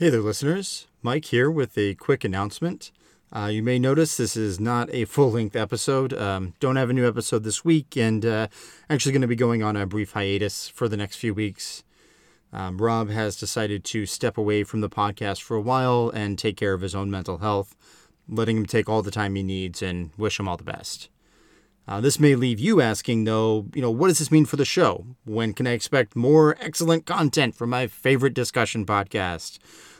Hey there, listeners. Mike here with a quick announcement. Uh, you may notice this is not a full length episode. Um, don't have a new episode this week, and uh, actually going to be going on a brief hiatus for the next few weeks. Um, Rob has decided to step away from the podcast for a while and take care of his own mental health, letting him take all the time he needs and wish him all the best. Uh, this may leave you asking, though, you know, what does this mean for the show? When can I expect more excellent content from my favorite discussion podcast?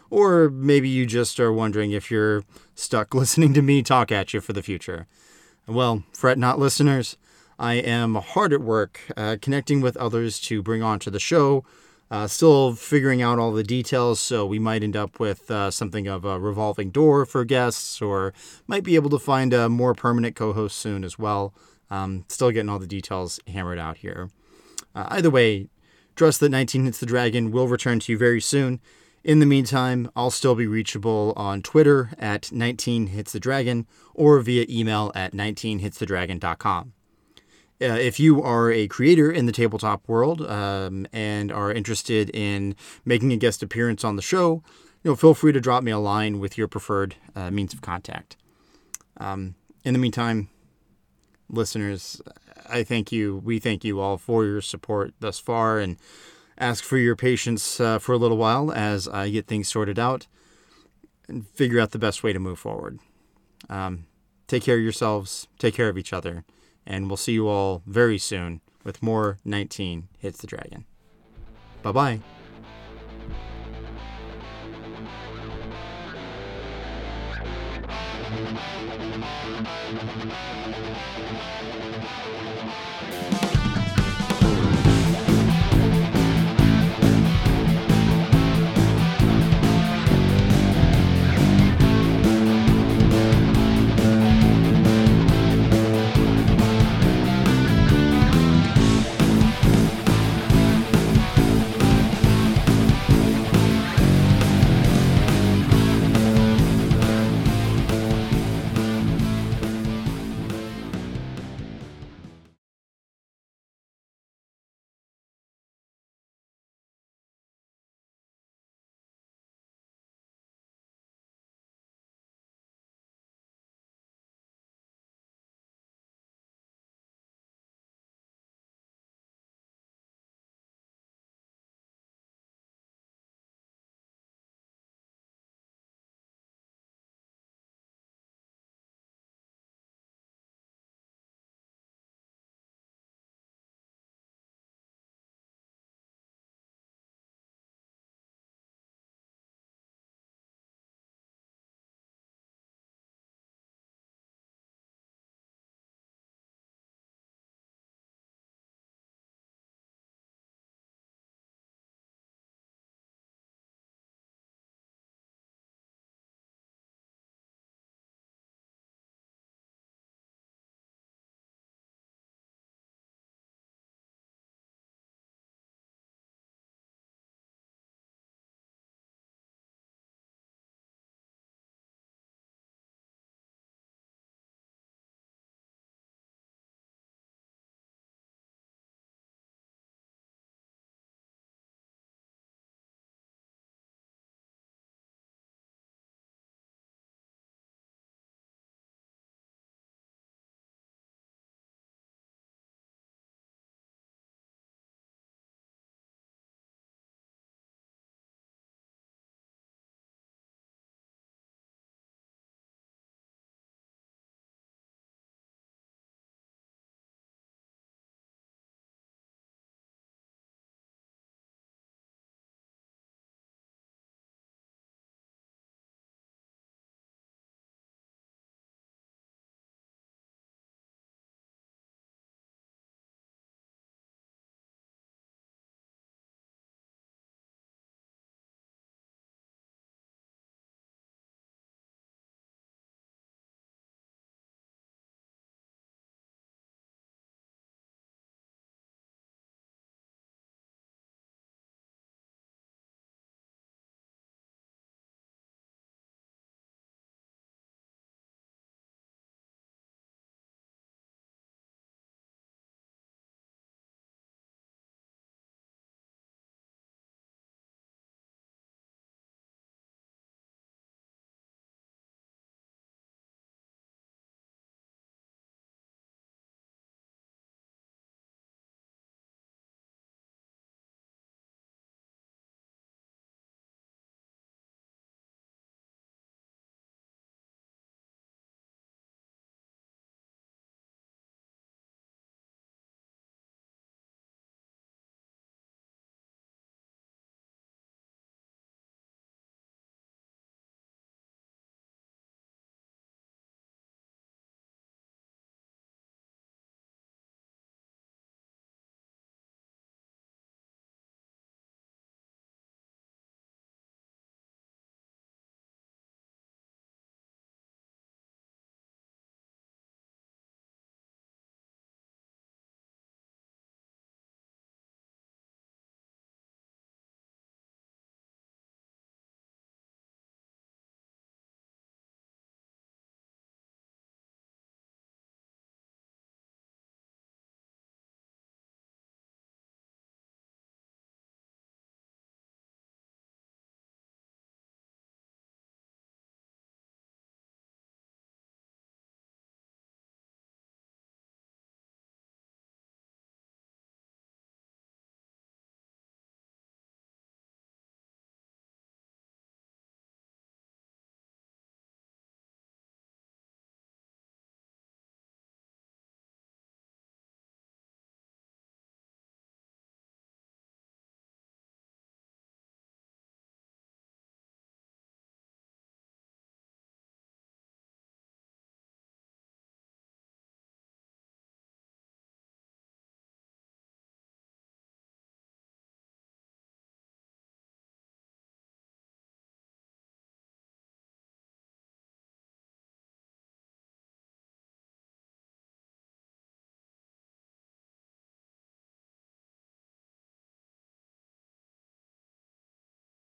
Or maybe you just are wondering if you're stuck listening to me talk at you for the future. Well, fret not, listeners. I am hard at work uh, connecting with others to bring onto the show. Uh, still figuring out all the details, so we might end up with uh, something of a revolving door for guests, or might be able to find a more permanent co host soon as well. Um, still getting all the details hammered out here. Uh, either way, trust that 19 Hits the Dragon will return to you very soon. In the meantime, I'll still be reachable on Twitter at 19 Hits the Dragon or via email at 19hitsthedragon.com. Uh, if you are a creator in the tabletop world um, and are interested in making a guest appearance on the show, you know, feel free to drop me a line with your preferred uh, means of contact. Um, in the meantime, listeners, I thank you. We thank you all for your support thus far and ask for your patience uh, for a little while as I get things sorted out and figure out the best way to move forward. Um, take care of yourselves, take care of each other, and we'll see you all very soon with more 19 Hits the Dragon. Bye bye. Música